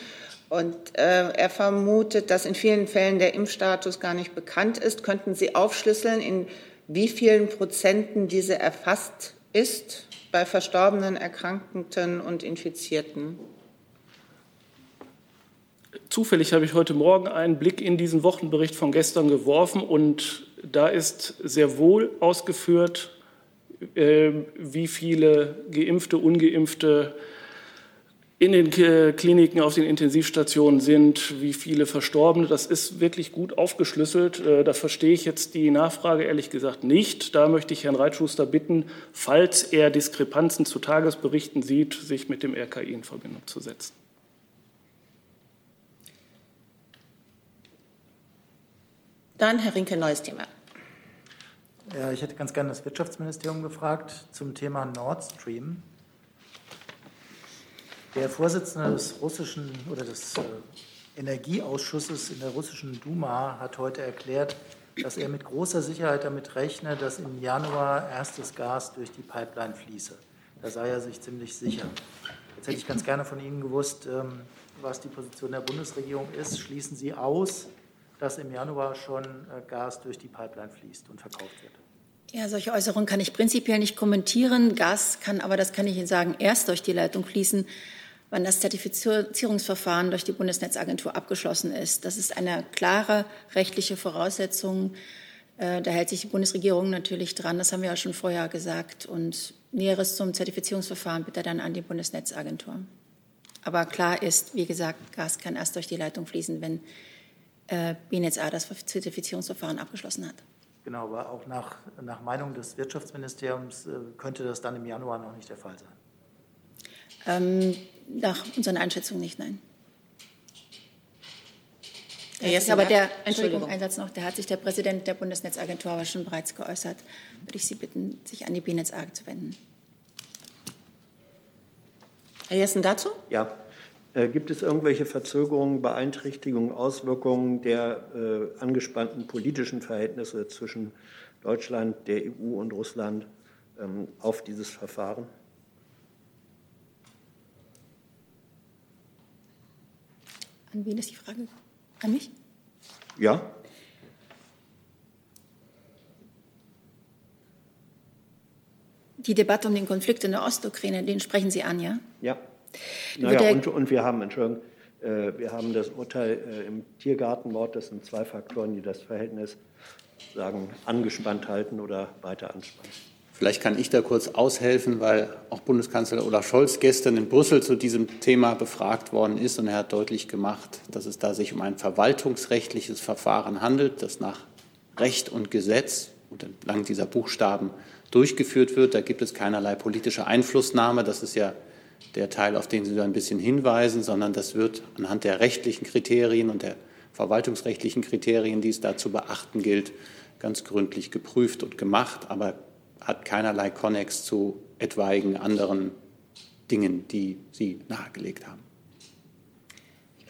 Und äh, er vermutet, dass in vielen Fällen der Impfstatus gar nicht bekannt ist. Könnten Sie aufschlüsseln, in wie vielen Prozenten diese erfasst ist bei Verstorbenen, Erkrankten und Infizierten? Zufällig habe ich heute Morgen einen Blick in diesen Wochenbericht von gestern geworfen und da ist sehr wohl ausgeführt, äh, wie viele geimpfte, ungeimpfte in den Kliniken auf den Intensivstationen sind, wie viele Verstorbene. Das ist wirklich gut aufgeschlüsselt. Äh, da verstehe ich jetzt die Nachfrage ehrlich gesagt nicht. Da möchte ich Herrn Reitschuster bitten, falls er Diskrepanzen zu Tagesberichten sieht, sich mit dem RKI in Verbindung zu setzen. Dann Herr Rinke, neues Thema. Ja, ich hätte ganz gerne das Wirtschaftsministerium gefragt zum Thema Nord Stream. Der Vorsitzende des russischen oder des äh, Energieausschusses in der russischen Duma hat heute erklärt, dass er mit großer Sicherheit damit rechne, dass im Januar erstes Gas durch die Pipeline fließe. Da sei er sich ziemlich sicher. Jetzt hätte ich ganz gerne von Ihnen gewusst, ähm, was die Position der Bundesregierung ist. Schließen Sie aus, dass im Januar schon äh, Gas durch die Pipeline fließt und verkauft wird. Ja, solche Äußerungen kann ich prinzipiell nicht kommentieren. Gas kann aber, das kann ich Ihnen sagen, erst durch die Leitung fließen, wann das Zertifizierungsverfahren durch die Bundesnetzagentur abgeschlossen ist. Das ist eine klare rechtliche Voraussetzung. Äh, da hält sich die Bundesregierung natürlich dran. Das haben wir ja schon vorher gesagt. Und Näheres zum Zertifizierungsverfahren bitte dann an die Bundesnetzagentur. Aber klar ist, wie gesagt, Gas kann erst durch die Leitung fließen, wenn äh, BNetzA das Zertifizierungsverfahren abgeschlossen hat. Genau, aber auch nach, nach Meinung des Wirtschaftsministeriums äh, könnte das dann im Januar noch nicht der Fall sein. Ähm, nach unseren Einschätzungen nicht, nein. Der aber der, Entschuldigung, Einsatz noch, der hat sich der Präsident der Bundesnetzagentur aber schon bereits geäußert. Würde ich Sie bitten, sich an die BNetzA zu wenden. Herr Jessen dazu? Ja, gibt es irgendwelche Verzögerungen, Beeinträchtigungen, Auswirkungen der äh, angespannten politischen Verhältnisse zwischen Deutschland, der EU und Russland ähm, auf dieses Verfahren? An wen ist die Frage? An mich? Ja. Die Debatte um den Konflikt in der Ostukraine, den sprechen Sie an, ja? Ja. Naja, und, und wir haben, Entschuldigung, äh, wir haben das Urteil äh, im Tiergartenmord. Das sind zwei Faktoren, die das Verhältnis sagen, angespannt halten oder weiter anspannen. Vielleicht kann ich da kurz aushelfen, weil auch Bundeskanzler Olaf Scholz gestern in Brüssel zu diesem Thema befragt worden ist und er hat deutlich gemacht, dass es da sich um ein verwaltungsrechtliches Verfahren handelt, das nach Recht und Gesetz und entlang dieser Buchstaben durchgeführt wird. Da gibt es keinerlei politische Einflussnahme. Das ist ja der Teil, auf den Sie da ein bisschen hinweisen, sondern das wird anhand der rechtlichen Kriterien und der verwaltungsrechtlichen Kriterien, die es da zu beachten gilt, ganz gründlich geprüft und gemacht, aber hat keinerlei Konnex zu etwaigen anderen Dingen, die Sie nahegelegt haben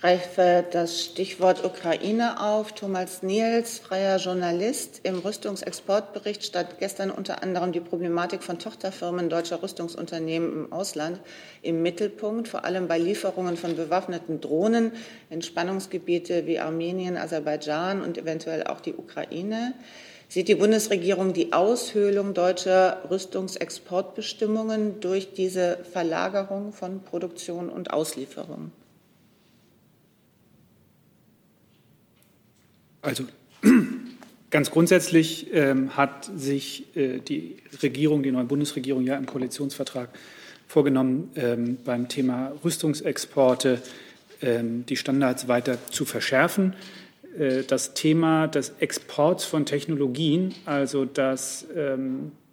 greife das Stichwort Ukraine auf. Thomas Niels, freier Journalist. Im Rüstungsexportbericht stand gestern unter anderem die Problematik von Tochterfirmen deutscher Rüstungsunternehmen im Ausland im Mittelpunkt, vor allem bei Lieferungen von bewaffneten Drohnen in Spannungsgebiete wie Armenien, Aserbaidschan und eventuell auch die Ukraine. Sieht die Bundesregierung die Aushöhlung deutscher Rüstungsexportbestimmungen durch diese Verlagerung von Produktion und Auslieferung? Also ganz grundsätzlich ähm, hat sich äh, die Regierung, die neue Bundesregierung ja im Koalitionsvertrag vorgenommen, ähm, beim Thema Rüstungsexporte ähm, die Standards weiter zu verschärfen. Äh, das Thema des Exports von Technologien, also dass ähm, äh,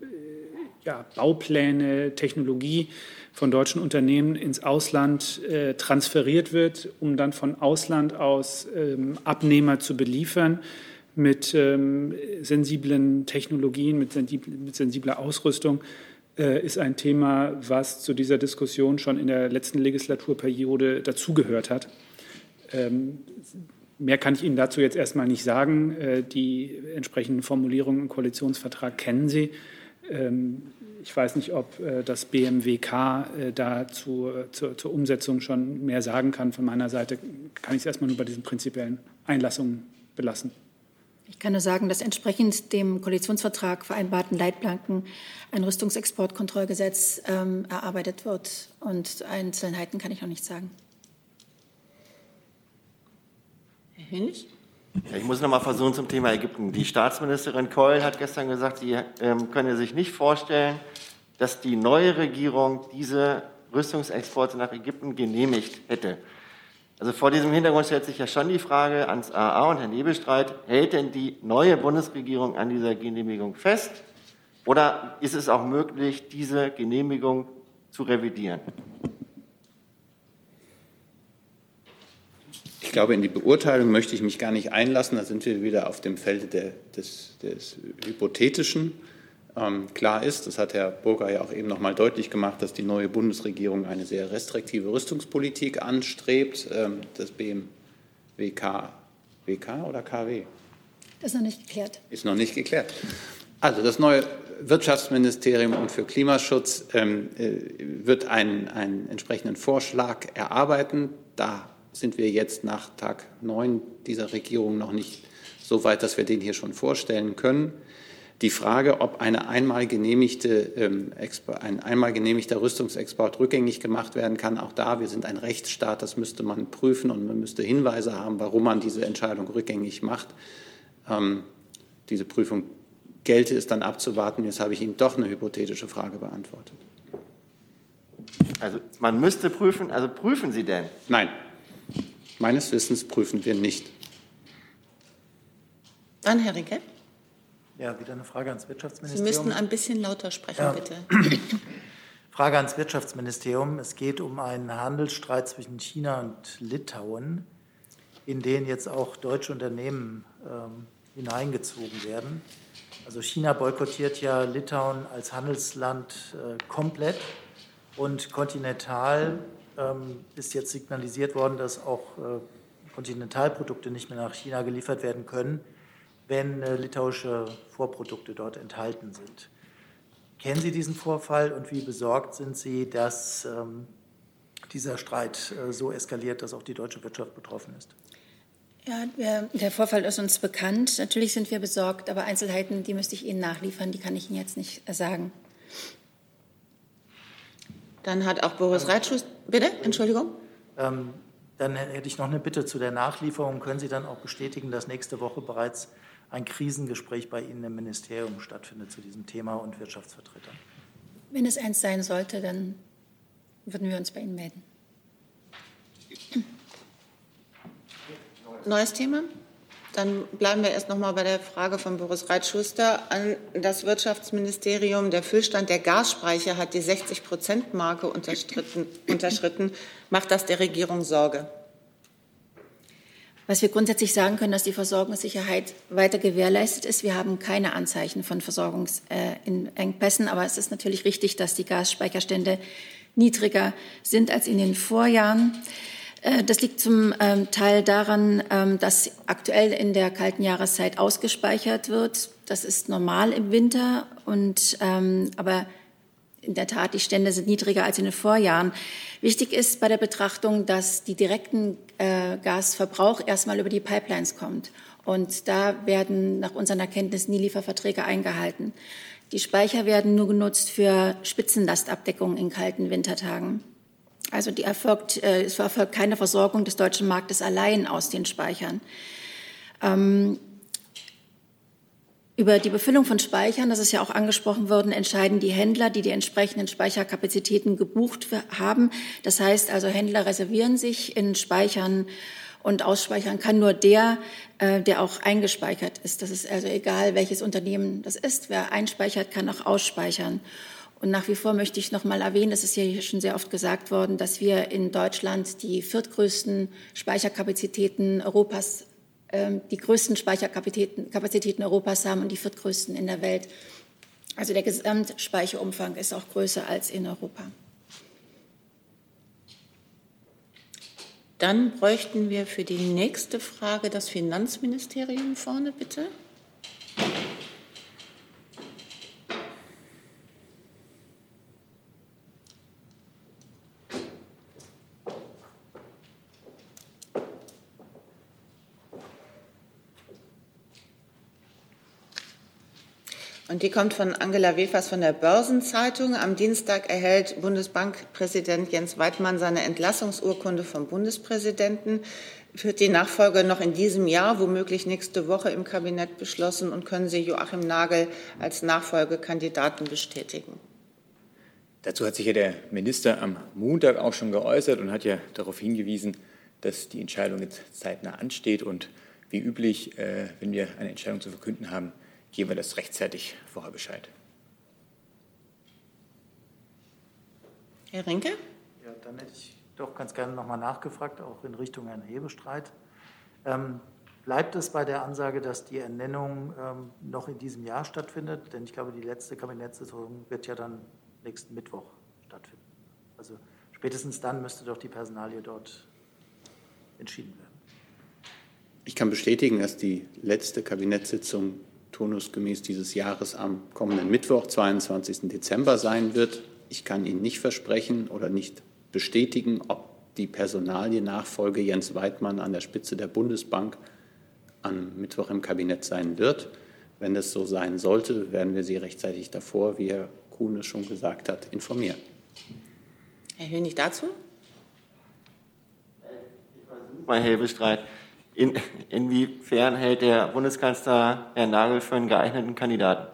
ja, Baupläne, Technologie von deutschen Unternehmen ins Ausland äh, transferiert wird, um dann von Ausland aus ähm, Abnehmer zu beliefern mit ähm, sensiblen Technologien, mit, sensibl mit, sensibler Ausrüstung. äh, ist ein Thema, was zu dieser Diskussion schon in der letzten Legislaturperiode dazugehört hat. Ähm, mehr kann ich Ihnen dazu jetzt erstmal nicht sagen. Äh, die entsprechenden Formulierungen im Koalitionsvertrag kennen Sie. Ähm, ich weiß nicht, ob äh, das BMWK da zur, zur Umsetzung schon mehr sagen kann. Von meiner Seite kann ich es erstmal nur bei diesen prinzipiellen Einlassungen belassen. Ich kann nur sagen, dass entsprechend dem Koalitionsvertrag vereinbarten Leitplanken ein Rüstungsexportkontrollgesetz ähm, erarbeitet wird. Und Einzelheiten kann ich noch nicht sagen. Herr Hönig? Ich muss noch mal versuchen zum Thema Ägypten. Die Staatsministerin Keul hat gestern gesagt, sie ähm, könne sich nicht vorstellen, dass die neue Regierung diese Rüstungsexporte nach Ägypten genehmigt hätte. Also vor diesem Hintergrund stellt sich ja schon die Frage ans AA und Herrn Nebelstreit, hält denn die neue Bundesregierung an dieser Genehmigung fest oder ist es auch möglich, diese Genehmigung zu revidieren? Ich glaube, in die Beurteilung möchte ich mich gar nicht einlassen. Da sind wir wieder auf dem Felde der, des, des Hypothetischen. Ähm, klar ist, das hat Herr Burger ja auch eben noch mal deutlich gemacht, dass die neue Bundesregierung eine sehr restriktive Rüstungspolitik anstrebt. Ähm, das BMWK, WK oder KW? Das ist noch nicht geklärt. Ist noch nicht geklärt. Also das neue Wirtschaftsministerium und für Klimaschutz ähm, äh, wird einen, einen entsprechenden Vorschlag erarbeiten. Da sind wir jetzt nach Tag 9 dieser Regierung noch nicht so weit, dass wir den hier schon vorstellen können. Die Frage, ob eine einmal genehmigte, ähm, ein einmal genehmigter Rüstungsexport rückgängig gemacht werden kann, auch da, wir sind ein Rechtsstaat, das müsste man prüfen und man müsste Hinweise haben, warum man diese Entscheidung rückgängig macht. Ähm, diese Prüfung gelte es dann abzuwarten. Jetzt habe ich Ihnen doch eine hypothetische Frage beantwortet. Also man müsste prüfen, also prüfen Sie denn? Nein, meines Wissens prüfen wir nicht. Dann Herr Rinke. Ja, wieder eine Frage ans Wirtschaftsministerium. Sie müssten ein bisschen lauter sprechen, ja. bitte. Frage ans Wirtschaftsministerium. Es geht um einen Handelsstreit zwischen China und Litauen, in den jetzt auch deutsche Unternehmen ähm, hineingezogen werden. Also China boykottiert ja Litauen als Handelsland äh, komplett und kontinental ist jetzt signalisiert worden, dass auch äh, Kontinentalprodukte nicht mehr nach China geliefert werden können wenn äh, litauische Vorprodukte dort enthalten sind. Kennen Sie diesen Vorfall und wie besorgt sind Sie, dass ähm, dieser Streit äh, so eskaliert, dass auch die deutsche Wirtschaft betroffen ist? Ja, der, Vorfall ist uns bekannt. Natürlich sind wir besorgt, aber Einzelheiten, die müsste ich Ihnen nachliefern, die kann ich Ihnen jetzt nicht sagen. Dann hat auch Boris Reitschuss, bitte, Entschuldigung. Ähm, dann hätte ich noch eine Bitte zu der Nachlieferung. Können Sie dann auch bestätigen, dass nächste Woche bereits ein Krisengespräch bei Ihnen im Ministerium stattfindet zu diesem Thema und Wirtschaftsvertretern. Wenn es eins sein sollte, dann würden wir uns bei Ihnen melden. Neues Thema? Dann bleiben wir erst noch mal bei der Frage von Boris Reitschuster an das Wirtschaftsministerium. Der Füllstand der Gasspeicher hat die 60-Prozent-Marke unterschritten. Macht das der Regierung Sorge? Was wir grundsätzlich sagen können, dass die Versorgungssicherheit weiter gewährleistet ist. Wir haben keine Anzeichen von Versorgungsengpässen, aber es ist natürlich richtig, dass die Gasspeicherstände niedriger sind als in den Vorjahren. Äh, das liegt zum ähm, Teil daran, ähm, dass aktuell in der kalten Jahreszeit ausgespeichert wird. Das ist normal im Winter, und, ähm, aber in der Tat, die Stände sind niedriger als in den Vorjahren. Wichtig ist bei der Betrachtung, dass die direkten äh, Gasverbrauch erstmal über die Pipelines kommt. Und da werden nach unseren Erkenntnissen die Lieferverträge eingehalten. Die Speicher werden nur genutzt für Spitzenlastabdeckung in kalten Wintertagen. Also die erfolgt, äh, es erfolgt keine Versorgung des deutschen Marktes allein aus den Speichern. Ähm, über die Befüllung von Speichern, das ist ja auch angesprochen worden, entscheiden die Händler, die die entsprechenden Speicherkapazitäten gebucht haben. Das heißt also, Händler reservieren sich in Speichern und ausspeichern kann nur der, äh, der auch eingespeichert ist. Das ist also egal, welches Unternehmen das ist. Wer einspeichert, kann auch ausspeichern. Und nach wie vor möchte ich noch mal erwähnen, das ist ja hier schon sehr oft gesagt worden, dass wir in Deutschland die viertgrößten Speicherkapazitäten Europas ähm, die größten Speicherkapazitäten Europas haben und die viertgrößten in der Welt. Also der Gesamtspeicherumfang ist auch größer als in Europa. Dann bräuchten wir für die nächste Frage das Finanzministerium vorne, bitte. Die kommt von Angela Wefers von der Börsenzeitung. Am Dienstag erhält Bundesbankpräsident Jens Weidmann seine Entlassungsurkunde vom Bundespräsidenten. Wird die Nachfolge noch in diesem Jahr, womöglich nächste Woche im Kabinett beschlossen? Und können Sie Joachim Nagel als Nachfolgekandidaten bestätigen? Dazu hat sich ja der Minister am Montag auch schon geäußert und hat ja darauf hingewiesen, dass die Entscheidung jetzt zeitnah ansteht. Und wie üblich, äh, wenn wir eine Entscheidung zu verkünden haben, geben wir das rechtzeitig vorher Bescheid. Herr Rinke? Ja, dann hätte ich doch ganz gerne nochmal nachgefragt, auch in Richtung Herrn Hebestreit. Ähm, bleibt es bei der Ansage, dass die Ernennung ähm, noch in diesem Jahr stattfindet? Denn ich glaube, die letzte Kabinettssitzung wird ja dann nächsten Mittwoch stattfinden. Also spätestens dann müsste doch die Personalie dort entschieden werden. Ich kann bestätigen, dass die letzte Kabinettssitzung turnusgemäß dieses Jahres am kommenden Mittwoch, 22. Dezember sein wird. Ich kann Ihnen nicht versprechen oder nicht bestätigen, ob die Personaliennachfolge Jens Weidmann an der Spitze der Bundesbank am Mittwoch im Kabinett sein wird. Wenn es so sein sollte, werden wir Sie rechtzeitig davor, wie Herr Kuhne schon gesagt hat, informieren. Herr Hönig dazu? Mein Hebestreit. In, inwiefern hält der Bundeskanzler Herrn Nagel für einen geeigneten Kandidaten?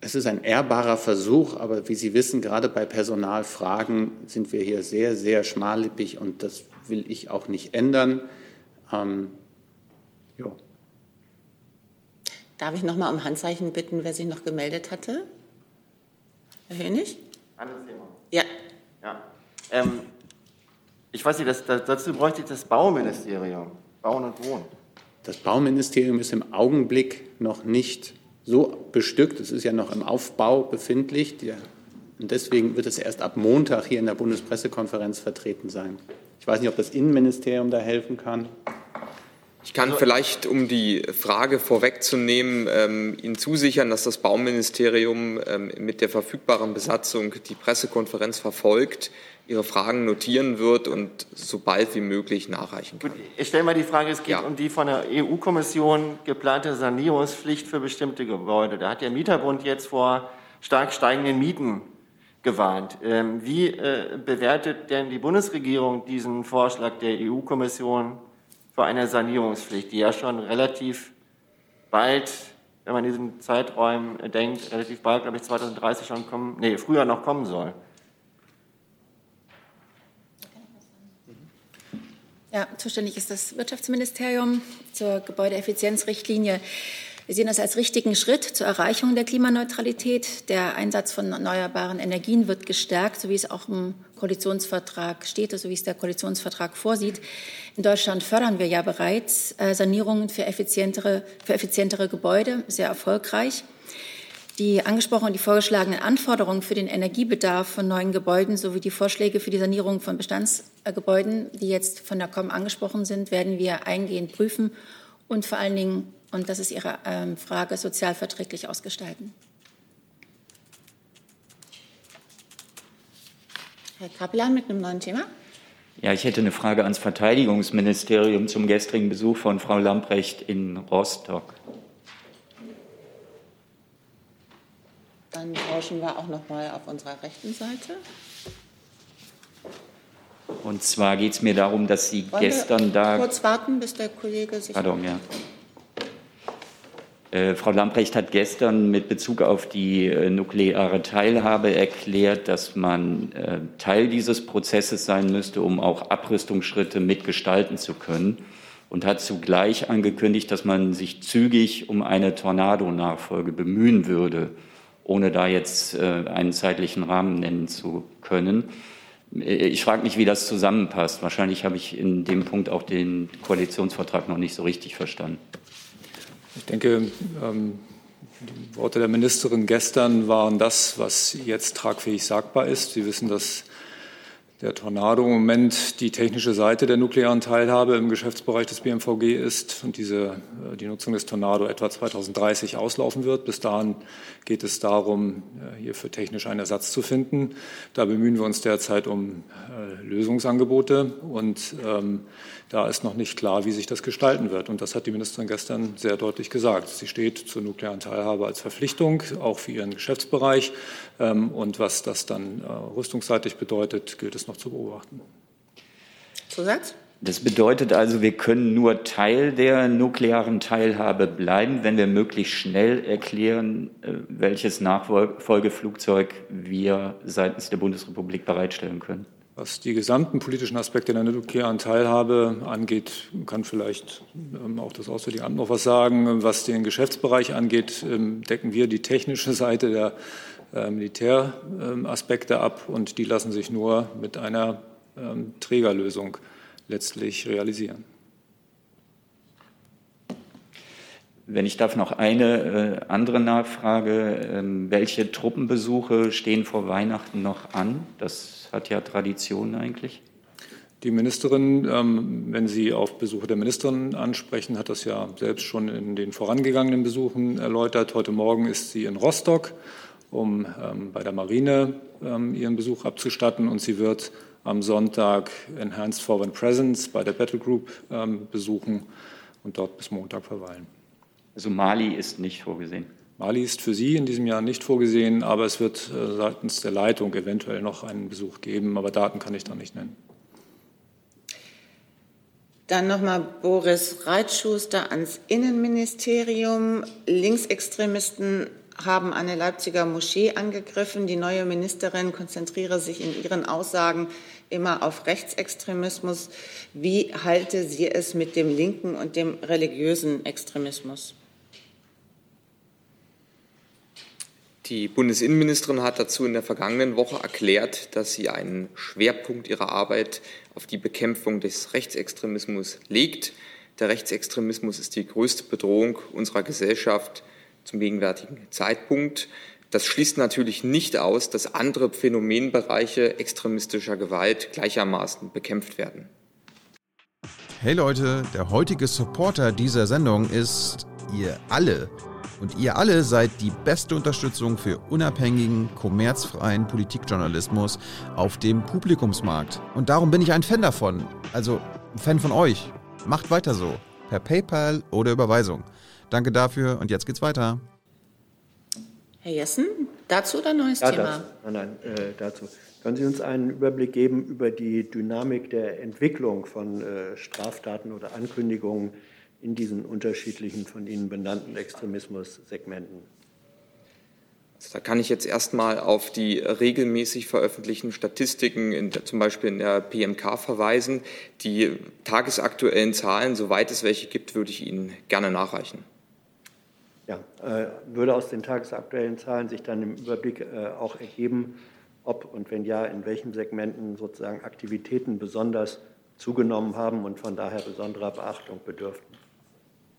Es ist ein ehrbarer Versuch, aber wie Sie wissen, gerade bei Personalfragen sind wir hier sehr, sehr schmallippig und das will ich auch nicht ändern. Ähm, Darf ich noch mal um Handzeichen bitten, wer sich noch gemeldet hatte? Herr Hönig? Anderes Thema. Ja. ja. Ähm, ich weiß nicht, das, das, dazu bräuchte ich das Bauministerium, Bauen und Wohnen. Das Bauministerium ist im Augenblick noch nicht so bestückt. Es ist ja noch im Aufbau befindlich. Und deswegen wird es erst ab Montag hier in der Bundespressekonferenz vertreten sein. Ich weiß nicht, ob das Innenministerium da helfen kann. Ich kann vielleicht, um die Frage vorwegzunehmen, ähm, Ihnen zusichern, dass das Bauministerium ähm, mit der verfügbaren Besatzung die Pressekonferenz verfolgt, Ihre Fragen notieren wird und so bald wie möglich nachreichen kann. Gut, ich stelle mal die Frage, es geht ja. um die von der EU-Kommission geplante Sanierungspflicht für bestimmte Gebäude. Da hat der Mieterbund jetzt vor stark steigenden Mieten gewarnt. Ähm, wie äh, bewertet denn die Bundesregierung diesen Vorschlag der EU-Kommission für eine Sanierungspflicht, die ja schon relativ bald, wenn man in diesen Zeiträumen denkt, relativ bald, glaube ich, 2030 schon kommen, nee, früher noch kommen soll. Ja, zuständig ist das Wirtschaftsministerium zur Gebäudeeffizienzrichtlinie. Wir sehen das als richtigen Schritt zur Erreichung der Klimaneutralität. Der Einsatz von erneuerbaren Energien wird gestärkt, so wie es auch im Koalitionsvertrag steht, so wie es der Koalitionsvertrag vorsieht. In Deutschland fördern wir ja bereits äh, Sanierungen für effizientere, für effizientere Gebäude, sehr erfolgreich. Die angesprochenen und die vorgeschlagenen Anforderungen für den Energiebedarf von neuen Gebäuden sowie die Vorschläge für die Sanierung von Bestandsgebäuden, die jetzt von der COM angesprochen sind, werden wir eingehend prüfen und vor allen Dingen und das ist Ihre ähm, Frage, sozialverträglich ausgestalten. Herr Kaplan mit einem neuen Thema. Ja, ich hätte eine Frage ans Verteidigungsministerium zum gestrigen Besuch von Frau Lamprecht in Rostock. Dann tauschen wir auch noch mal auf unserer rechten Seite. Und zwar geht es mir darum, dass Sie Wollen gestern da. Kurz warten, bis der Kollege sich. Pardon, ja. Äh, Frau Lamprecht hat gestern mit Bezug auf die äh, nukleare Teilhabe erklärt, dass man äh, Teil dieses Prozesses sein müsste, um auch Abrüstungsschritte mitgestalten zu können und hat zugleich angekündigt, dass man sich zügig um eine Tornado-Nachfolge bemühen würde, ohne da jetzt einen zeitlichen Rahmen nennen zu können. Ich frage mich, wie das zusammenpasst. Wahrscheinlich habe ich in dem Punkt auch den Koalitionsvertrag noch nicht so richtig verstanden. Ich denke, ähm, Die Worte der Ministerin gestern waren das, was jetzt tragfähig sagbar ist. Sie wissen, dass der Tornado im Moment die technische Seite der nuklearen Teilhabe im Geschäftsbereich des BMVG ist und diese, äh, die Nutzung des Tornado etwa 2030 auslaufen wird. Bis dahin geht es darum, äh, hierfür technisch einen Ersatz zu finden. Da bemühen wir uns derzeit um äh, Lösungsangebote und ähm, da ist noch nicht klar, wie sich das gestalten wird. Und das hat die Ministerin gestern sehr deutlich gesagt. Sie steht zur nuklearen Teilhabe als Verpflichtung, auch für ihren Geschäftsbereich. Ähm, und was das dann äh, rüstungsseitig bedeutet, gilt es noch zu beobachten. Zusatz? Das bedeutet also, wir können nur Teil der nuklearen Teilhabe bleiben, wenn wir möglichst schnell erklären, äh, welches Nachfolgeflugzeug wir seitens der Bundesrepublik bereitstellen können. Was die gesamten politischen Aspekte der nuklearen Teilhabe angeht, kann vielleicht ähm, auch das Auswärtige Amt noch was sagen. Was den Geschäftsbereich angeht, ähm, decken wir die technische Seite der Militäraspekte ab und die lassen sich nur mit einer ähm, Trägerlösung letztlich realisieren. Wenn ich darf, noch eine äh, andere Nachfrage. Ähm, welche Truppenbesuche stehen vor Weihnachten noch an? Das hat ja Tradition eigentlich. Die Ministerin, ähm, wenn Sie auf Besuche der Ministerin ansprechen, hat das ja selbst schon in den vorangegangenen Besuchen erläutert. Heute Morgen ist sie in Rostock, um ähm, bei der Marine ähm, ihren Besuch abzustatten. Und sie wird am Sonntag Enhanced Foreign Presence bei der Battle Group ähm, besuchen und dort bis Montag verweilen. Also Mali ist nicht vorgesehen. Mali ist für Sie in diesem Jahr nicht vorgesehen, aber es wird äh, seitens der Leitung eventuell noch einen Besuch geben, aber Daten kann ich da nicht nennen. Dann nochmal Boris Reitschuster ans Innenministerium. Linksextremisten haben eine Leipziger Moschee angegriffen. Die neue Ministerin konzentriere sich in ihren Aussagen immer auf Rechtsextremismus. Wie halte sie es mit dem linken und dem religiösen Extremismus? Die Bundesinnenministerin hat dazu in der vergangenen Woche erklärt, dass sie einen Schwerpunkt ihrer Arbeit auf die Bekämpfung des Rechtsextremismus legt. Der Rechtsextremismus ist die größte Bedrohung unserer Gesellschaft zum gegenwärtigen Zeitpunkt. Das schließt natürlich nicht aus, dass andere Phänomenbereiche extremistischer Gewalt gleichermaßen bekämpft werden. Hey Leute, der heutige Supporter dieser Sendung ist ihr alle. Und ihr alle seid die beste Unterstützung für unabhängigen, kommerzfreien Politikjournalismus auf dem Publikumsmarkt. Und darum bin ich ein Fan davon. Also ein Fan von euch. Macht weiter so. Per PayPal oder Überweisung. Danke dafür und jetzt geht's weiter. Herr Jessen, dazu oder neues ja, Thema? Das, nein, nein, äh, dazu. Können Sie uns einen Überblick geben über die Dynamik der Entwicklung von äh, Straftaten oder Ankündigungen in diesen unterschiedlichen von Ihnen benannten Extremismus-Segmenten? Also da kann ich jetzt erstmal auf die regelmäßig veröffentlichten Statistiken, in der, zum Beispiel in der PMK, verweisen. Die tagesaktuellen Zahlen, soweit es welche gibt, würde ich Ihnen gerne nachreichen. Ja, äh, würde aus den tagesaktuellen Zahlen sich dann im Überblick äh, auch ergeben, ob und wenn ja, in welchen Segmenten sozusagen Aktivitäten besonders zugenommen haben und von daher besonderer Beachtung bedürften?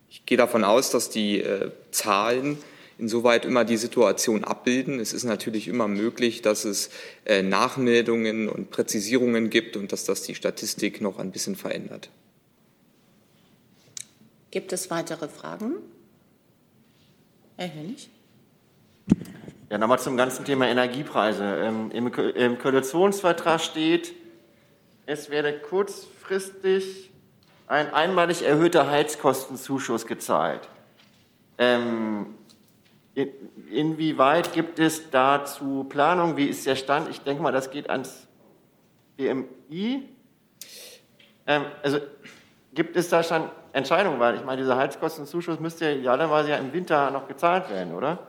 Ich gehe davon aus, dass die äh, Zahlen insoweit immer die Situation abbilden. Es ist natürlich immer möglich, dass es Nachmeldungen und Präzisierungen gibt und dass das die Statistik noch ein bisschen verändert. Gibt es weitere Fragen? Herr Hönig? Ja, nochmal zum ganzen Thema Energiepreise. Ähm, Im, Im Koalitionsvertrag steht, es werde kurzfristig ein einmalig erhöhter Heizkostenzuschuss gezahlt. Ähm, in, inwieweit gibt es dazu Planung? Wie ist der Stand? Ich denke mal, das geht ans BMI. Ähm, also gibt es da schon Entscheidungen? Weil ich meine, dieser Heizkostenzuschuss müsste ja idealerweise ja im Winter noch gezahlt werden, oder?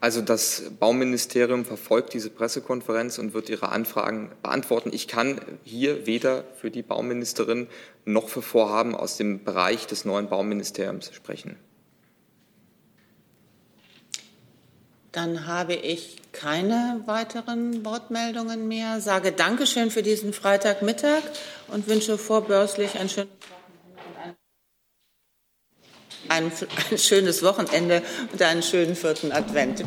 Also das Bauministerium verfolgt diese Pressekonferenz und wird ihre Anfragen beantworten. Ich kann hier weder für die Bauministerin noch für Vorhaben aus dem Bereich des neuen Bauministeriums sprechen. Dann habe ich keine weiteren Wortmeldungen mehr. Sage Dankeschön für diesen Freitagmittag und wünsche vorbörslich ein schönes Wochenende. ein, ein schönes Wochenende und einen schönen vierten Advent.